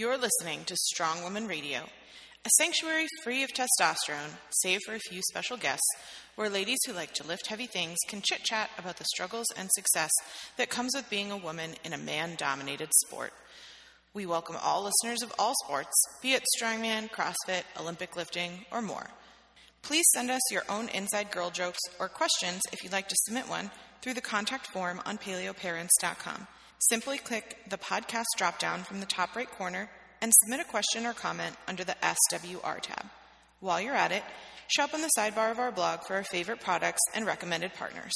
You're listening to Strong Woman Radio, a sanctuary free of testosterone, save for a few special guests, where ladies who like to lift heavy things can chit chat about the struggles and success that comes with being a woman in a man dominated sport. We welcome all listeners of all sports, be it strongman, CrossFit, Olympic lifting, or more. Please send us your own inside girl jokes or questions if you'd like to submit one through the contact form on paleoparents.com. Simply click the podcast dropdown from the top right corner and submit a question or comment under the SWR tab. While you're at it, shop on the sidebar of our blog for our favorite products and recommended partners.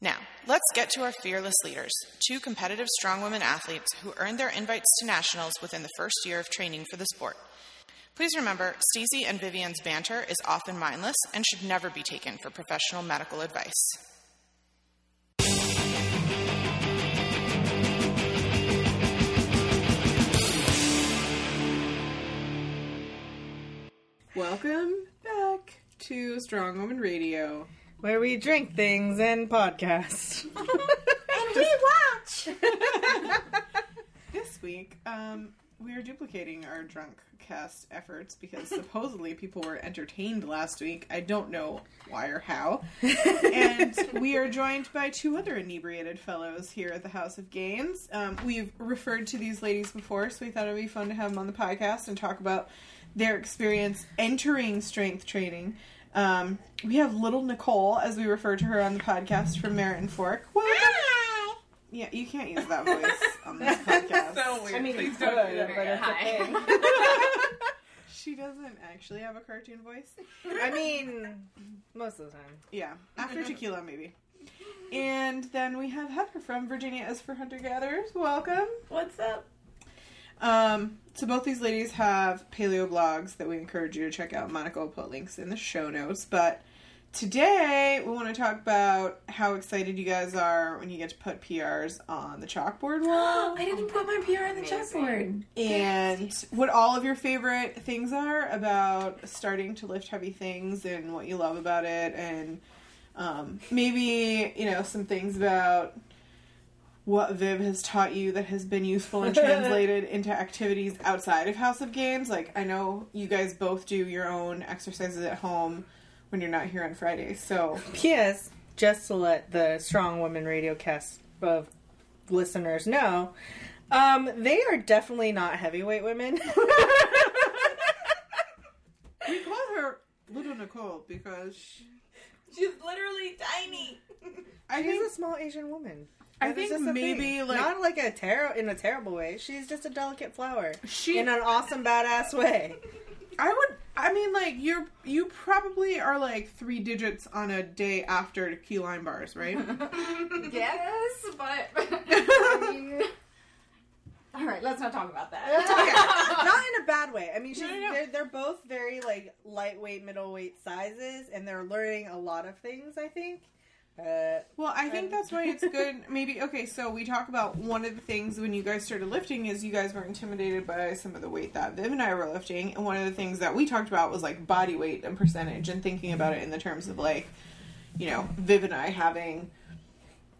Now, let's get to our fearless leaders, two competitive strong women athletes who earned their invites to nationals within the first year of training for the sport. Please remember, Stacy and Vivian's banter is often mindless and should never be taken for professional medical advice. Welcome back to Strong Woman Radio. Where we drink things and podcast. And we watch. This week, um, we are duplicating our drunk cast efforts because supposedly people were entertained last week. I don't know why or how. and we are joined by two other inebriated fellows here at the House of Gains. Um, we've referred to these ladies before, so we thought it would be fun to have them on the podcast and talk about their experience entering strength training. Um, we have little Nicole, as we refer to her on the podcast from Merit and Fork. Welcome. Hi. Yeah, you can't use that voice on this podcast. so weird. I mean, Please you could, but again. it's a thing. She doesn't actually have a cartoon voice. I mean, most of the time. Yeah, after tequila, maybe. And then we have Heather from Virginia is for Hunter Gatherers. Welcome. What's up? Um, so both these ladies have paleo blogs that we encourage you to check out. Monica will put links in the show notes. But today we want to talk about how excited you guys are when you get to put PRs on the chalkboard wall. I didn't put my PR on the chalkboard. and what all of your favorite things are about starting to lift heavy things and what you love about it and um, maybe you know some things about what viv has taught you that has been useful and translated into activities outside of house of gains like i know you guys both do your own exercises at home when you're not here on fridays so P.S. Just to let the Strong Women Radio cast of listeners know, um, they are definitely not heavyweight women. we call her little nicole because She's literally tiny. i She's think a small Asian woman. I That is think just a maybe, thing. like- not like a ter- in a terrible way. She's just a delicate flower she in an awesome badass way. I would. I mean, like you're you probably are like three digits on a day after key lime bars, right? yes, but I mean, all right, let's not talk about that. not in a bad way. I mean, she's, No, no, no. They're, they're both very like lightweight, middleweight sizes, and they're learning a lot of things. I think. Uh, well, I think that's why it's good. Maybe okay. So we talk about one of the things when you guys started lifting is you guys were intimidated by some of the weight that Viv and I were lifting, and one of the things that we talked about was like body weight and percentage, and thinking about it in the terms of like, you know, Viv and I having.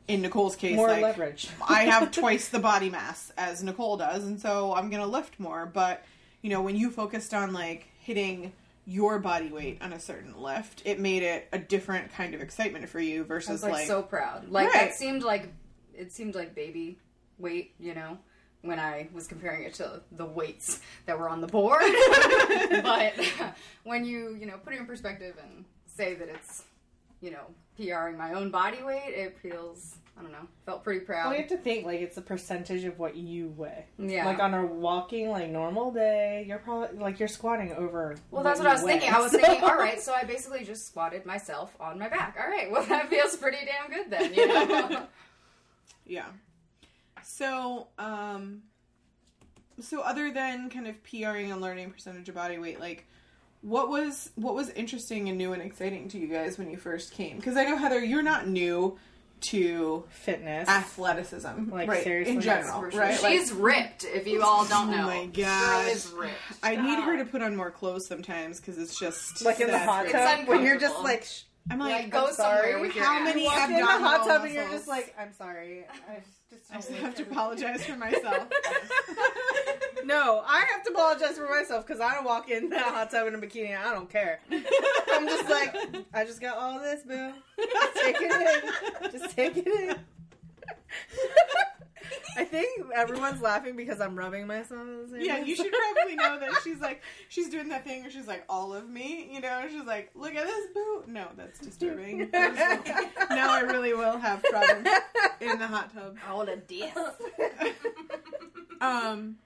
In Nicole's case, more like, leverage. I have twice the body mass as Nicole does, and so I'm gonna lift more. But you know, when you focused on like hitting your body weight on a certain lift, it made it a different kind of excitement for you I versus was like, like, so proud. Like Right. that seemed like it seemed like baby weight, you know, when I was comparing it to the weights that were on the board. but when you, you know, put it in perspective and say that it's, you know, PRing my own body weight, it feels I don't know, felt pretty proud. Well, you have to think like it's a percentage of what you weigh. Yeah. Like on a walking like normal day, you're probably like you're squatting over. Well, that's what I was thinking. I was thinking, all right, so I basically just squatted myself on my back. All right, well, that feels pretty damn good then, you know? yeah. So, um, so other than kind of PRing and learning percentage of body weight, like. What was what was interesting and new and exciting to you guys when you first came? Because I know Heather, you're not new to fitness. athleticism, Like, right? seriously, in general, For sure. right? Like, She's ripped, if you all don't know, Oh know. my Girl gosh. is ripped. I need her to put on more clothes sometimes because it's just like in the hot It's tub when you're just like. Sh- I'm Like, like, go I'm somewhere sorry. with your How many walk in the hot tub and you're just like, I'm sorry. I just I just have to apologize for myself. No, I have to apologize for myself because I don't walk in that hot tub in a bikini. I don't care. I'm just like, I just got all this, boo. Just take it in. Just take it in. I think everyone's laughing because I'm rubbing myself. in the same Yeah, way. you should probably know that she's like she's doing that thing where she's like all of me, you know. She's like, look at this boot. No, that's disturbing. now I really will have problems in the hot tub. All of this. Um,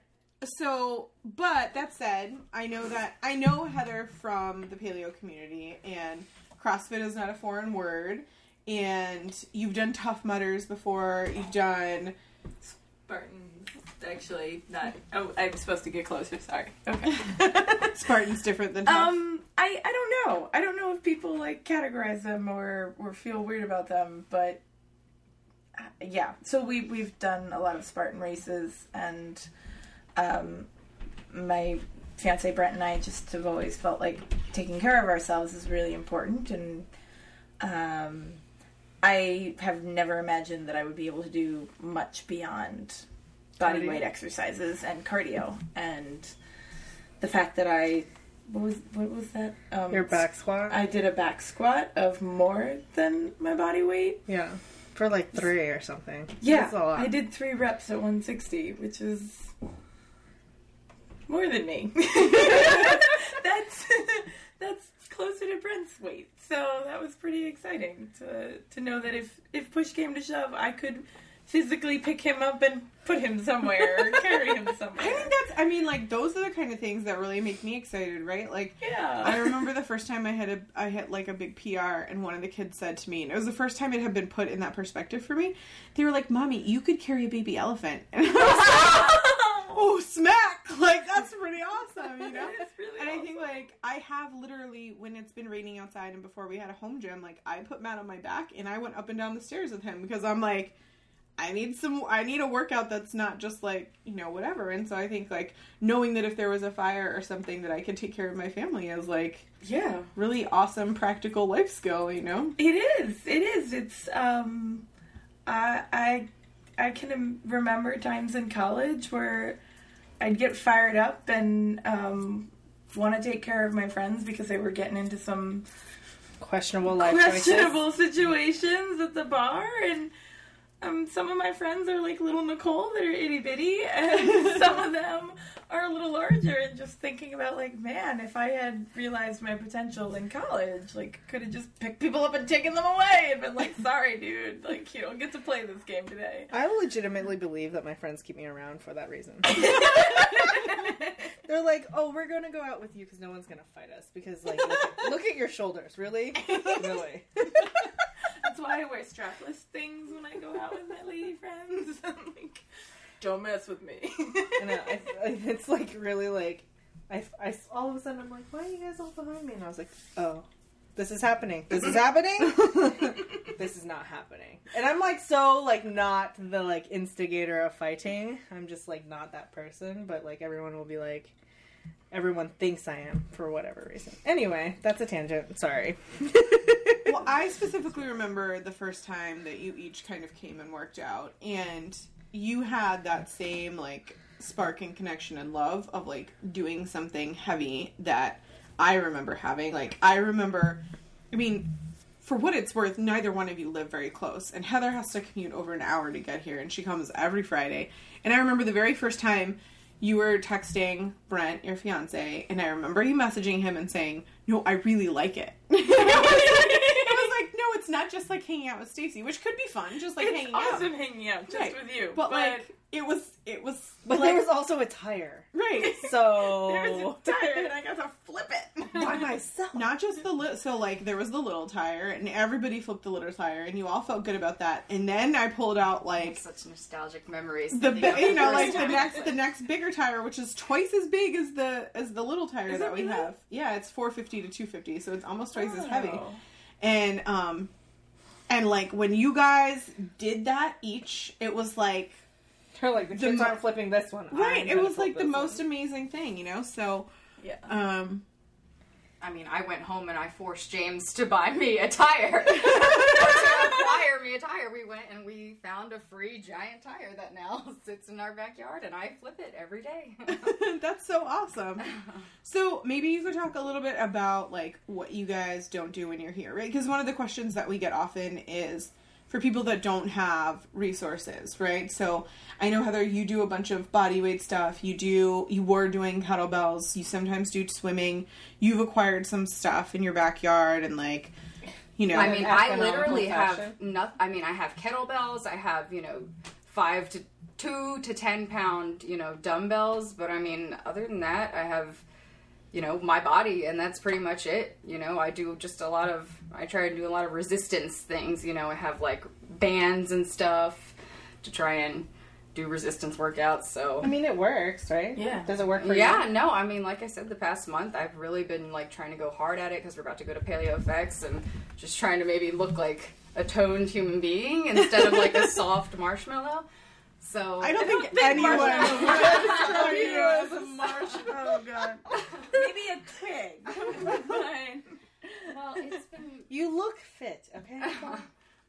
so, but that said, I know that I know Heather from the paleo community, and CrossFit is not a foreign word. And you've done Tough Mudders before. You've done Spartans, actually, not. Oh, I'm supposed to get closer. Sorry. Okay. Spartans different than Tough. um, I I don't know. I don't know if people like categorize them or or feel weird about them, but uh, yeah. So we we've done a lot of Spartan races, and um, my fiance Brent and I just have always felt like taking care of ourselves is really important, and um, I have never imagined that I would be able to do much beyond body Cardio. weight exercises and cardio, and the fact that I what was what was that? Um, Your back squat? I did a back squat of more than my body weight. yeah. For like three or something. Yeah. I did three reps at 160, which is more than me. that's that's closer to Brent's weight, so that was pretty exciting to to know that if if push came to shove, I could physically pick him up and put him somewhere or carry him somewhere. I think that's. I mean, like those are the kind of things that really make me excited, right? Like, yeah. I remember the first time I had a I had like a big PR, and one of the kids said to me, and it was the first time it had been put in that perspective for me. They were like, "Mommy, you could carry a baby elephant," "Oh, smack! Like that's pretty awesome, you know." It's really And I think like I have literally when it's been raining outside and before we had a home gym, like I put Matt on my back and I went up and down the stairs with him because I'm like I need some I need a workout that's not just like, you know, whatever. And so I think like knowing that if there was a fire or something that I could take care of my family is like yeah. really awesome practical life skill, you know? It is. It is. It's um I I I can remember times in college where I'd get fired up and um want to take care of my friends because they were getting into some Questionable life choices. questionable situations at the bar and um, some of my friends are like little Nicole that are itty bitty, and some of them are a little larger. And just thinking about like, man, if I had realized my potential in college, like, could have just picked people up and taken them away and been like, sorry, dude, like you don't get to play this game today. I legitimately believe that my friends keep me around for that reason. They're like, "Oh, we're gonna go out with you because no one's gonna fight us." Because like, look at, look at your shoulders, really, really. That's why I wear strapless things when I go out with my lady friends. I'm like, don't mess with me. I, I, it's like really like, I, I all of a sudden I'm like, "Why are you guys all behind me?" And I was like, "Oh, this is happening. This is happening. this is not happening." And I'm like so like not the like instigator of fighting. I'm just like not that person. But like everyone will be like. Everyone thinks I am for whatever reason. Anyway, that's a tangent. Sorry. Well, I specifically remember the first time that you each kind of came and worked out, and you had that same like spark and connection and love of like doing something heavy that I remember having. Like, I remember, I mean, for what it's worth, neither one of you live very close, and Heather has to commute over an hour to get here, and she comes every Friday. And I remember the very first time you were texting Brent, your fiance, and I remember you messaging him and saying, "No, I really like it." I was like, "No, it's not just like hanging out with Stacy, which could be fun, just like it's hanging awesome out." hanging out just Right. with you. But, like, it was, it was, But like, there was also a tire. right. So there was a tire and I got to flip it. by myself. Not just the li- so like there was the little tire, and everybody flipped the little tire, and you all felt good about that. And then I pulled out like Such nostalgic memories. the thinking bi- you know first like the next the next bigger tire which is twice as big as the as the little tire Is that we really? have yeah it's 450 to 250 so it's almost twice as heavy Oh. and um and like when you guys did that each it was like They're like the The kids mo- aren't flipping this one. right I'm it was like the most one. amazing thing you know so Yeah. um I mean, I went home and I forced James to buy me a tire. to me a tire. We went and we found a free giant tire that now sits in our backyard, and I flip it every day. That's so awesome. So maybe you could talk a little bit about like what you guys don't do when you're here, right? Because one of the questions that we get often is for people that don't have resources, right? So I know Heather, you do a bunch of body weight stuff. You do you were doing kettlebells. You sometimes do swimming. You've acquired some stuff in your backyard and like you know. I mean, I literally have nothing. I mean, I have kettlebells. I have you know five to two to ten pound you know dumbbells. But I mean, other than that, I have you know my body, and that's pretty much it. You know, I do just a lot of. I try to do a lot of resistance things. You know, I have like bands and stuff to try and do resistance workouts. So I mean, it works, right? Yeah. Does it work for you? yeah, no, I mean, like I said, the past month I've really been like trying to go hard at it because we're about to go to Paleo FX and just trying to maybe look like a toned human being instead of like a soft marshmallow. So I don't think think anyone marshmallow would describe you as a marshmallow. Oh god. Maybe a twig. Fine. well, it's been You look fit, okay?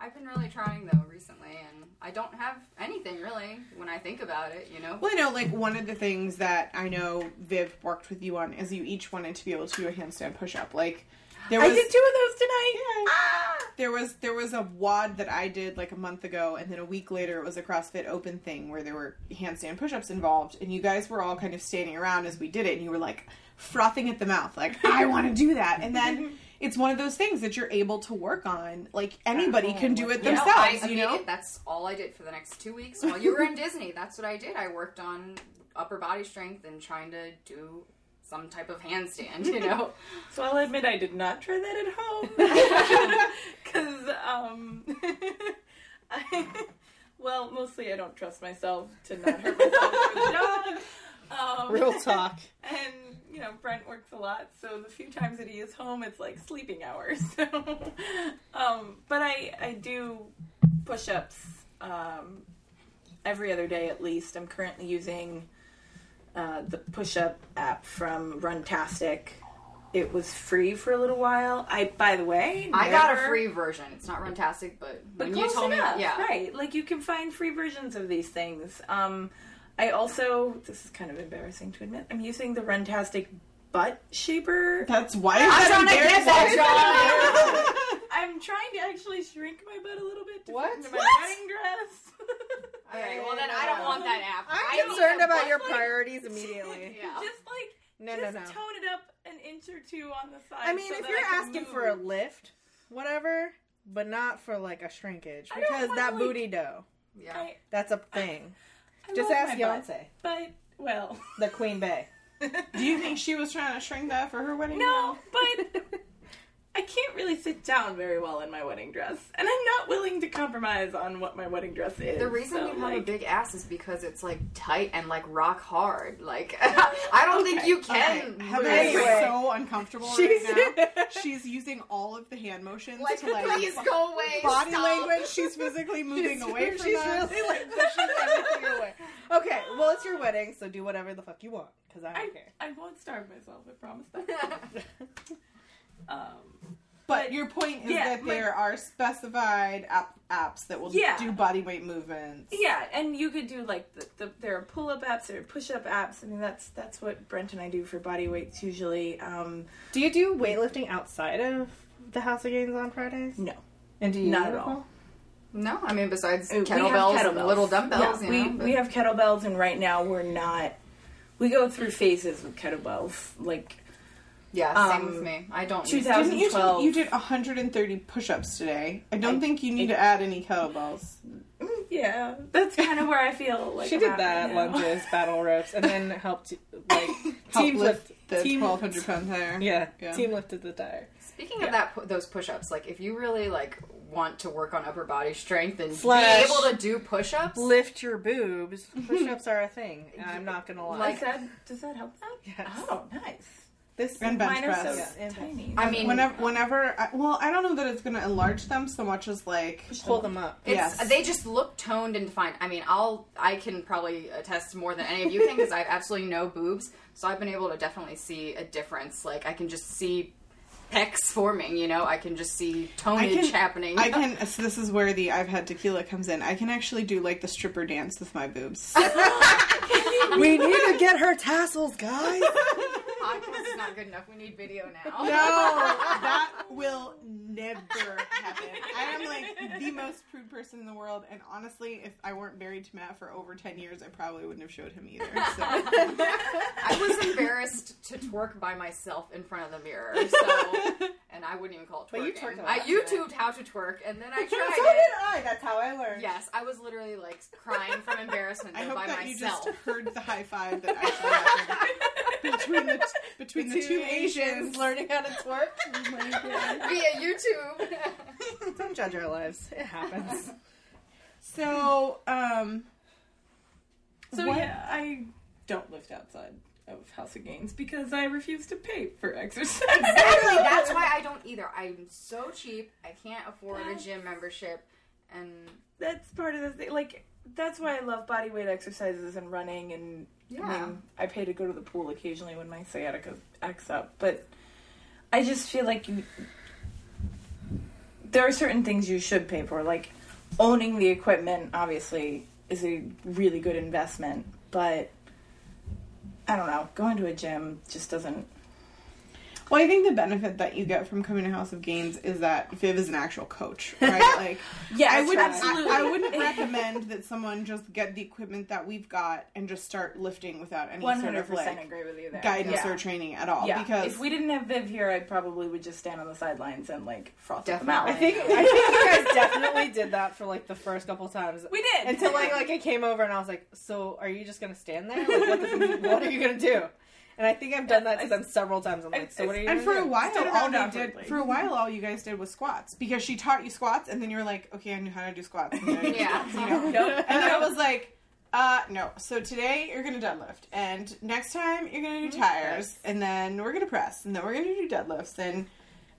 I've been really trying though recently, and I don't have anything really when I think about it. You know, Well, I know, like one of the things that I know Viv worked with you on is you each wanted to be able to do a handstand push-up. Like there I was did two of those tonight. Ah! there was there was a WOD that I did like a month ago, and then a week later it was a CrossFit Open thing where there were handstand push-ups involved, and you guys were all kind of standing around as we did it, and you were like frothing at the mouth, like I want to do that, and then. It's one of those things that you're able to work on. Like anybody can do it You know, themselves, I, you know. that's all I did for the next two weeks while you were in Disney. That's what I did. I worked on upper body strength and trying to do some type of handstand. You know, So I'll admit I did not try that at home. Because, um, I, well, mostly I don't trust myself to not hurt myself for the job. Um, Real talk. And, you know, Brent works a lot, so the few times that he is home, it's like sleeping hours. So, um, but I, I do push ups um, every other day at least. I'm currently using uh, the push up app from Runtastic. It was free for a little while. I, by the way, I got a free version. It's not runtastic, but but when you close told enough, me, yeah, right? Like you can find free versions of these things. Um, I also, this is kind of embarrassing to admit, I'm using the Runtastic butt shaper. That's why I'm is trying to get that, embarrassing? I'm trying to actually shrink my butt a little bit to What? fit into my What? wedding dress. All right, well then I don't want that app. I I'm need concerned about butt- your priorities immediately. Yeah. Just like No, just no, no. tone it up an inch or two on the side. I mean, so if that you're asking move. for a lift, whatever, but not for like a shrinkage because that like- booty dough. yeah. I, That's a thing. I Just ask my butt, But well, the Queen Bee. Do you think she was trying to shrink that for her wedding? no, but I can't really sit down very well in my wedding dress, and I'm not willing to compromise on what my wedding dress is. The reason so, you have like, a big ass is because it's like tight and like rock hard. Like I don't think you can. Heather lose is Anyway. so uncomfortable She's- right now. She's using all of the hand motions Like, to like please go away. body stop. language. She's physically moving away from She's us. really like pushing everything away. Okay, well, it's your wedding, so do whatever the fuck you want because I I, don't care. I won't starve myself. I promise that. um, But your point is Yeah, that my- there are specified app- apps that will Yeah. do body weight movements. yeah, and you could do like the, the there are pull up apps, there are push up apps. I mean, that's that's what Brent and I do for body weights usually. Um, Do you do weightlifting outside of the House of Gains on Fridays? no, And do you Not at Nicole? all. No, I mean besides Uh, we kettlebells, and little dumbbells. Yeah, you we but- we have kettlebells, and right now we're not. We go through phases with kettlebells. Like yeah, same um, with me. I don't. use 2000 Didn't you, 2012. you did 130 push-ups today. I don't I- think you need to add any kettlebells. yeah, that's kind of where I feel like She I'm did that, now. lunges, battle ropes, and then helped like Help team lift lift. the team- 1200 pound tire. Yeah, Yeah. team lifted the tire. Speaking of that, those push-ups, like if you really like want to work on upper body strength and Slash- be able to do push-ups, Lift your boobs. Push-ups are a thing. I'm not gonna lie. Does that does that help that? Yes. Oh, nice. This And bench Mine are so press. Yeah. tiny. I mean, Whenever, whenever, I, well, I don't know that it's going to enlarge them so much as like pull them up. It's, Yes. They just look toned and defined. I mean, I'll I can probably attest more than any of you can because I have absolutely no boobs, so I've been able to definitely see a difference. Like I can just see pecs forming. You know, I can just see tonnage can- happening. I can. So this is where the I've had tequila comes in. I can actually do like the stripper dance with my boobs. we need to get her tassels, guys. Podcast is not good enough. We need video now. No, that will never happen. I am like the most prude person in the world, and honestly, if I weren't married to Matt for over ten years, I probably wouldn't have showed him either. So I was embarrassed to twerk by myself in front of the mirror. So, and I wouldn't even call it But you twerking. twerked I. YouTubed how to twerk, and then I tried. so tried did. I. That's how I learned. Yes, I was literally like crying from embarrassment I hope by that you myself. just heard the high five that actually happened between the between the, two Asians. learning how to twerk. Oh. Via YouTube. Don't judge our lives. It happens. So, um, So What- yeah, I don't lift outside of House of Gains because I refuse to pay for exercise. Exactly. That's why I don't either. I'm so cheap. I can't afford a gym membership, and that's part of the thing. Like that's why I love body weight exercises and running and I Yeah. mean I pay to go to the pool occasionally when my sciatica acts up, but I just feel like you there are certain things you should pay for, like owning the equipment obviously is a really good investment, but I don't know, going to a gym just doesn't well, I think the benefit that you get from coming to House of Gains is that Viv is an actual coach, right? Like, Yeah, I would absolutely. I, I wouldn't recommend that someone just get the equipment that we've got and just start lifting without any One sort of like agree with you there. guidance yeah. or training at all. Yeah, Because if we didn't have Viv here, I probably would just stand on the sidelines and like froth at the Definitely. mouth. I think I think you guys definitely did that for like the first couple times. we did Until like like I came over and I was like, so are you just gonna stand there? Like, what, the, what are you gonna do? And I think I've done that to them several times. I'm like, so what are you? and gonna for a do? while, Still all around we did awkwardly. for a while, all you guys did was squats because she taught you squats, and then you were like, okay, I knew how to do squats. And then I Yeah. squats, you know? Nope. And then I was like, uh, no. So today you're gonna deadlift, and next time you're gonna do tires, and then we're gonna press, and then we're gonna do deadlifts, and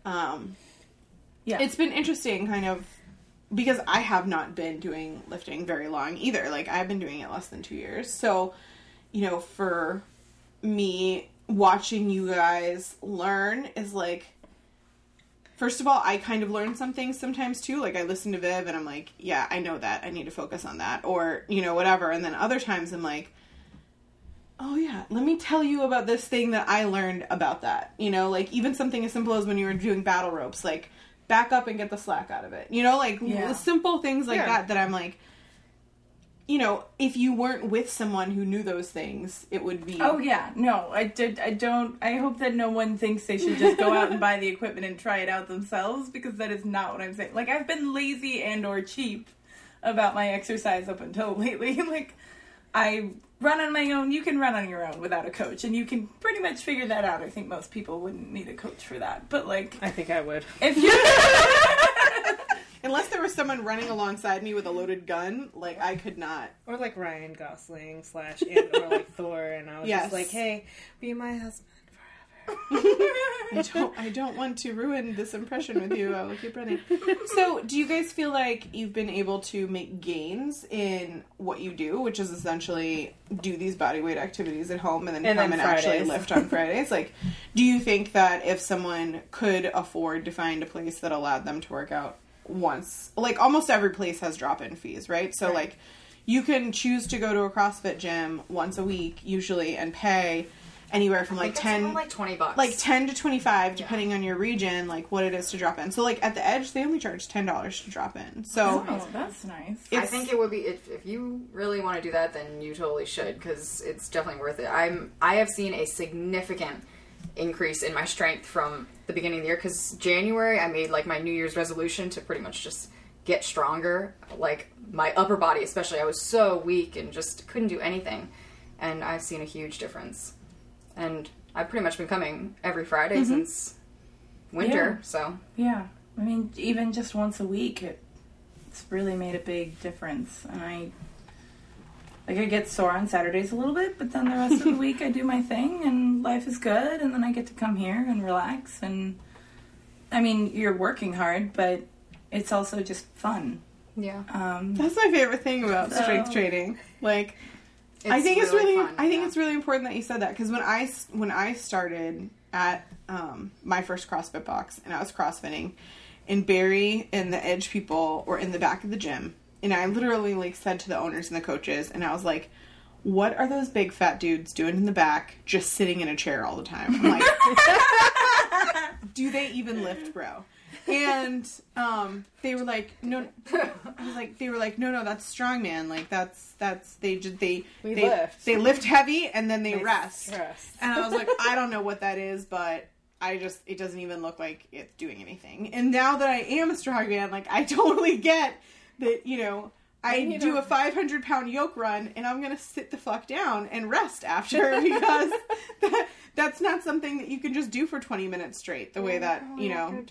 um, Yeah. it's been interesting, kind of. Because I have not been doing lifting very long either. Like I've been doing it less than two years. So, you know, for me watching you guys learn is like first of all i kind of learn some things sometimes too. Like i listen to viv and i'm like yeah i know that. I need to focus on that. Or you know whatever. And then other times i'm like oh yeah let me tell you about this thing that i learned about that. You know like even something as simple as when you were doing battle ropes like back up and get the slack out of it. You know like Yeah. simple things like Yeah. that that i'm like you know if you weren't with someone who knew those things it would be Oh yeah, no, I did. I don't. I hope that no one thinks they should just go out and buy the equipment and try it out themselves because that is not what I'm saying. Like I've been lazy and or cheap about my exercise up until lately. like I run on my own. You can run on your own without a coach, and you can pretty much figure that out. I think most people wouldn't need a coach for that. But like, I think I would. if you Unless there was someone running alongside me with a loaded gun, like I could not. Or like Ryan Gosling slash and or like Thor, and I was Yes. just like, hey, be my husband. Forever I don't. I don't want to ruin this impression with you. I will keep running. So, do you guys feel like you've been able to make gains in what you do, which is essentially do these bodyweight activities at home and then And come then and actually lift on Fridays? Like, do you think that if someone could afford to find a place that allowed them to work out once, like almost every place has drop-in fees, right? So, like, you can choose to go to a CrossFit gym once a week usually and pay anywhere from like Like ten ten, like twenty bucks. like 10 to 25 depending on your region like what it is to drop in so like at the edge they only charge $10 to drop in so oh, that's nice. I think it would be if, if you really want to do that, then you totally should because it's definitely worth it. I'm I have seen a significant increase in my strength from the beginning of the year because January I made like my New Year's resolution to pretty much just get stronger. Like my upper body, especially, I was so weak and just couldn't do anything, and I've seen a huge difference. And I've pretty much been coming every Friday mm-hmm. since winter, Yeah. so Yeah, I mean, even just once a week, it, it's really made a big difference. And I, like, I get sore on Saturdays a little bit, but then the rest of the week I do my thing, and life is good. And then I get to come here and relax. And I mean, you're working hard, but it's also just fun. yeah. Um, that's my favorite thing about So- strength training like i think it's really really fun, i think yeah. it's really important that you said that because when i s- when i started at um, my first CrossFit box, and I was CrossFitting, and Barry and the Edge people were in the back of the gym, and I literally like said to the owners and the coaches, and I was like. What are those big fat dudes doing in the back, just sitting in a chair all the time? I'm like, do they even lift, bro? And um, they were like, no. I was like, they were like, no, no, that's strongman. Like that's that's they just they We they lift. they lift heavy and then they They rest. rest. And I was like, I don't know what that is, but I just it doesn't even look like it's doing anything. And now that I am a strongman, like I totally get that you know. I And you do know- a 500 pound yoke run and I'm gonna sit the fuck down and rest after because that, that's not something that you can just do for 20 minutes straight the way that you know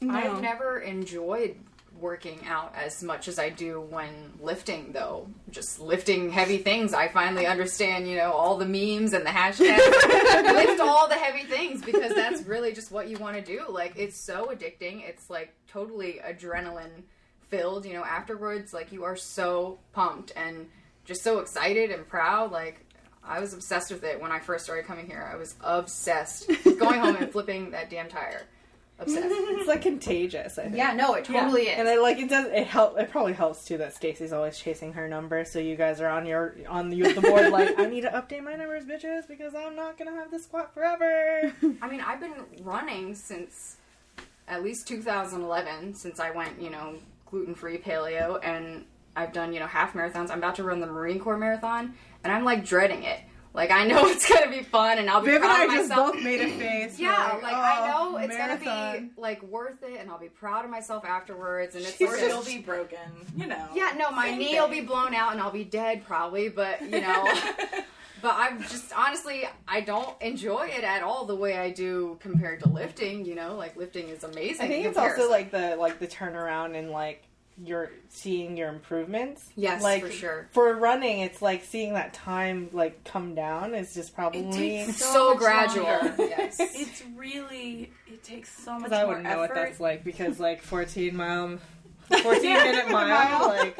No. I've never enjoyed working out as much as I do when lifting, though. Just lifting heavy things, I finally understand, you know, all the memes and the hashtags. Lift all the heavy things because that's really just what you want to do. Like, it's so addicting. It's like totally adrenaline filled, you know, afterwards. Like, you are so pumped and just so excited and proud. Like, I was obsessed with it when I first started coming here. I was obsessed. Going home and flipping that damn tire. Obsessed. It's like contagious. I think. Yeah, no, it totally is. And it like it does it help it probably helps too that Stacy's always chasing her number, so you guys are on your on the, the board like I need to update my numbers, bitches, because I'm not gonna have this squat forever. I mean, I've been running since at least 2011, since I went, you know, gluten free paleo, and I've done, you know, half marathons. I'm about to run the Marine Corps marathon, and I'm like dreading it. Like, I know it's gonna be fun, and I'll be Viv and proud I of just myself. both made a face. yeah, We're like, I "Oh, know it's gonna be like worth it, and I'll be proud of myself afterwards. And it's Or just- it'll be broken, you know. yeah, no, my Same knee will be blown out, and I'll be dead probably. But you know, but I'm just honestly, I don't enjoy it at all the way I do compared to lifting. You know, like lifting is amazing. I think in it's also like the like the turnaround and like you're seeing your improvements. Yes, like for sure. For running, it's like seeing that time like come down is just probably takes so, so much gradual. yes. It's really it takes so much I wouldn't know what that's like because like 14 mile 14 minute mile like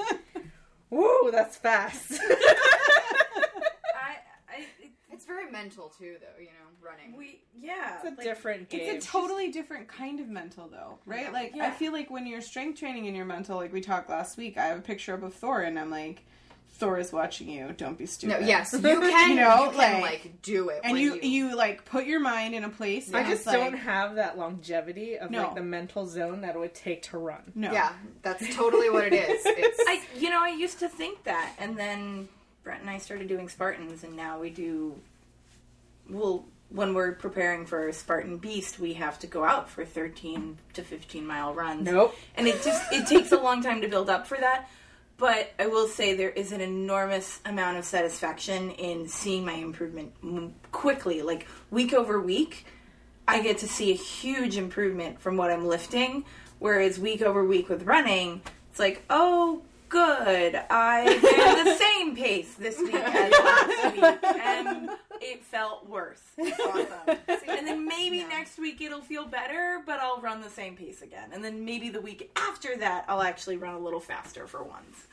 woo that's fast. I, I, it, It's very mental too, though. You know, running. we, yeah, It's a like, different game. It's a totally different kind of mental, though, right? Yeah. Like, I feel like when you're strength training and you're mental, like we talked last week, I have a picture up of Thor, and I'm like, Thor is watching you. Don't be stupid. no, stupid. yes, you can. You know, you can like- like, do it. And when you, you like put your mind in a place. I just like, don't have that longevity of No. like the mental zone that it would take to run. No. Yeah, that's totally what it is. It's I, you know, I used to think that, and then Brent and I started doing Spartans, and now we do. Well, when we're preparing for Spartan Beast, we have to go out for thirteen to fifteen mile runs. Nope. and it just it takes a long time to build up for that. But I will say there is an enormous amount of satisfaction in seeing my improvement quickly, like week over week. I get to see a huge improvement from what I'm lifting, whereas week over week with running, it's like, oh, good, I ran the same pace this week as last week, and it felt worse. Awesome. And then maybe next week it'll feel better, but I'll run the same pace again. And then maybe the week after that, I'll actually run a little faster for once.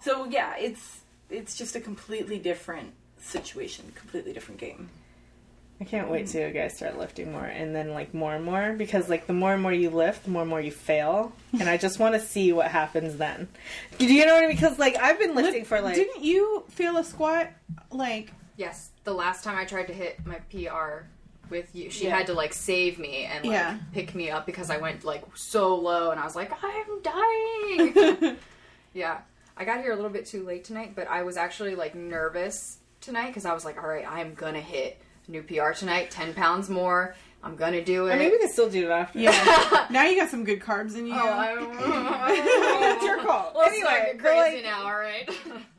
So yeah, it's it's just a completely different situation, completely different game. I can't wait mm. till you guys start lifting more and then like more and more because like the more and more you lift, the more and more you fail. And I just want to see what happens then. Do you know what I mean? Because like I've been lifting for like Didn't you feel a squat like yes. The last time I tried to hit my PR with you, she Yeah. had to like save me and like Yeah. pick me up because I went like so low, and I was like, I'm dying. Yeah, I got here a little bit too late tonight, but I was actually like nervous tonight because I was like, all right, I'm gonna hit new PR tonight, ten pounds more. I'm gonna do it. Or maybe we can still do it after. yeah? now you got some good carbs in you. Oh, I, it's your call. Let's anyway, not get but, crazy like, now, all right?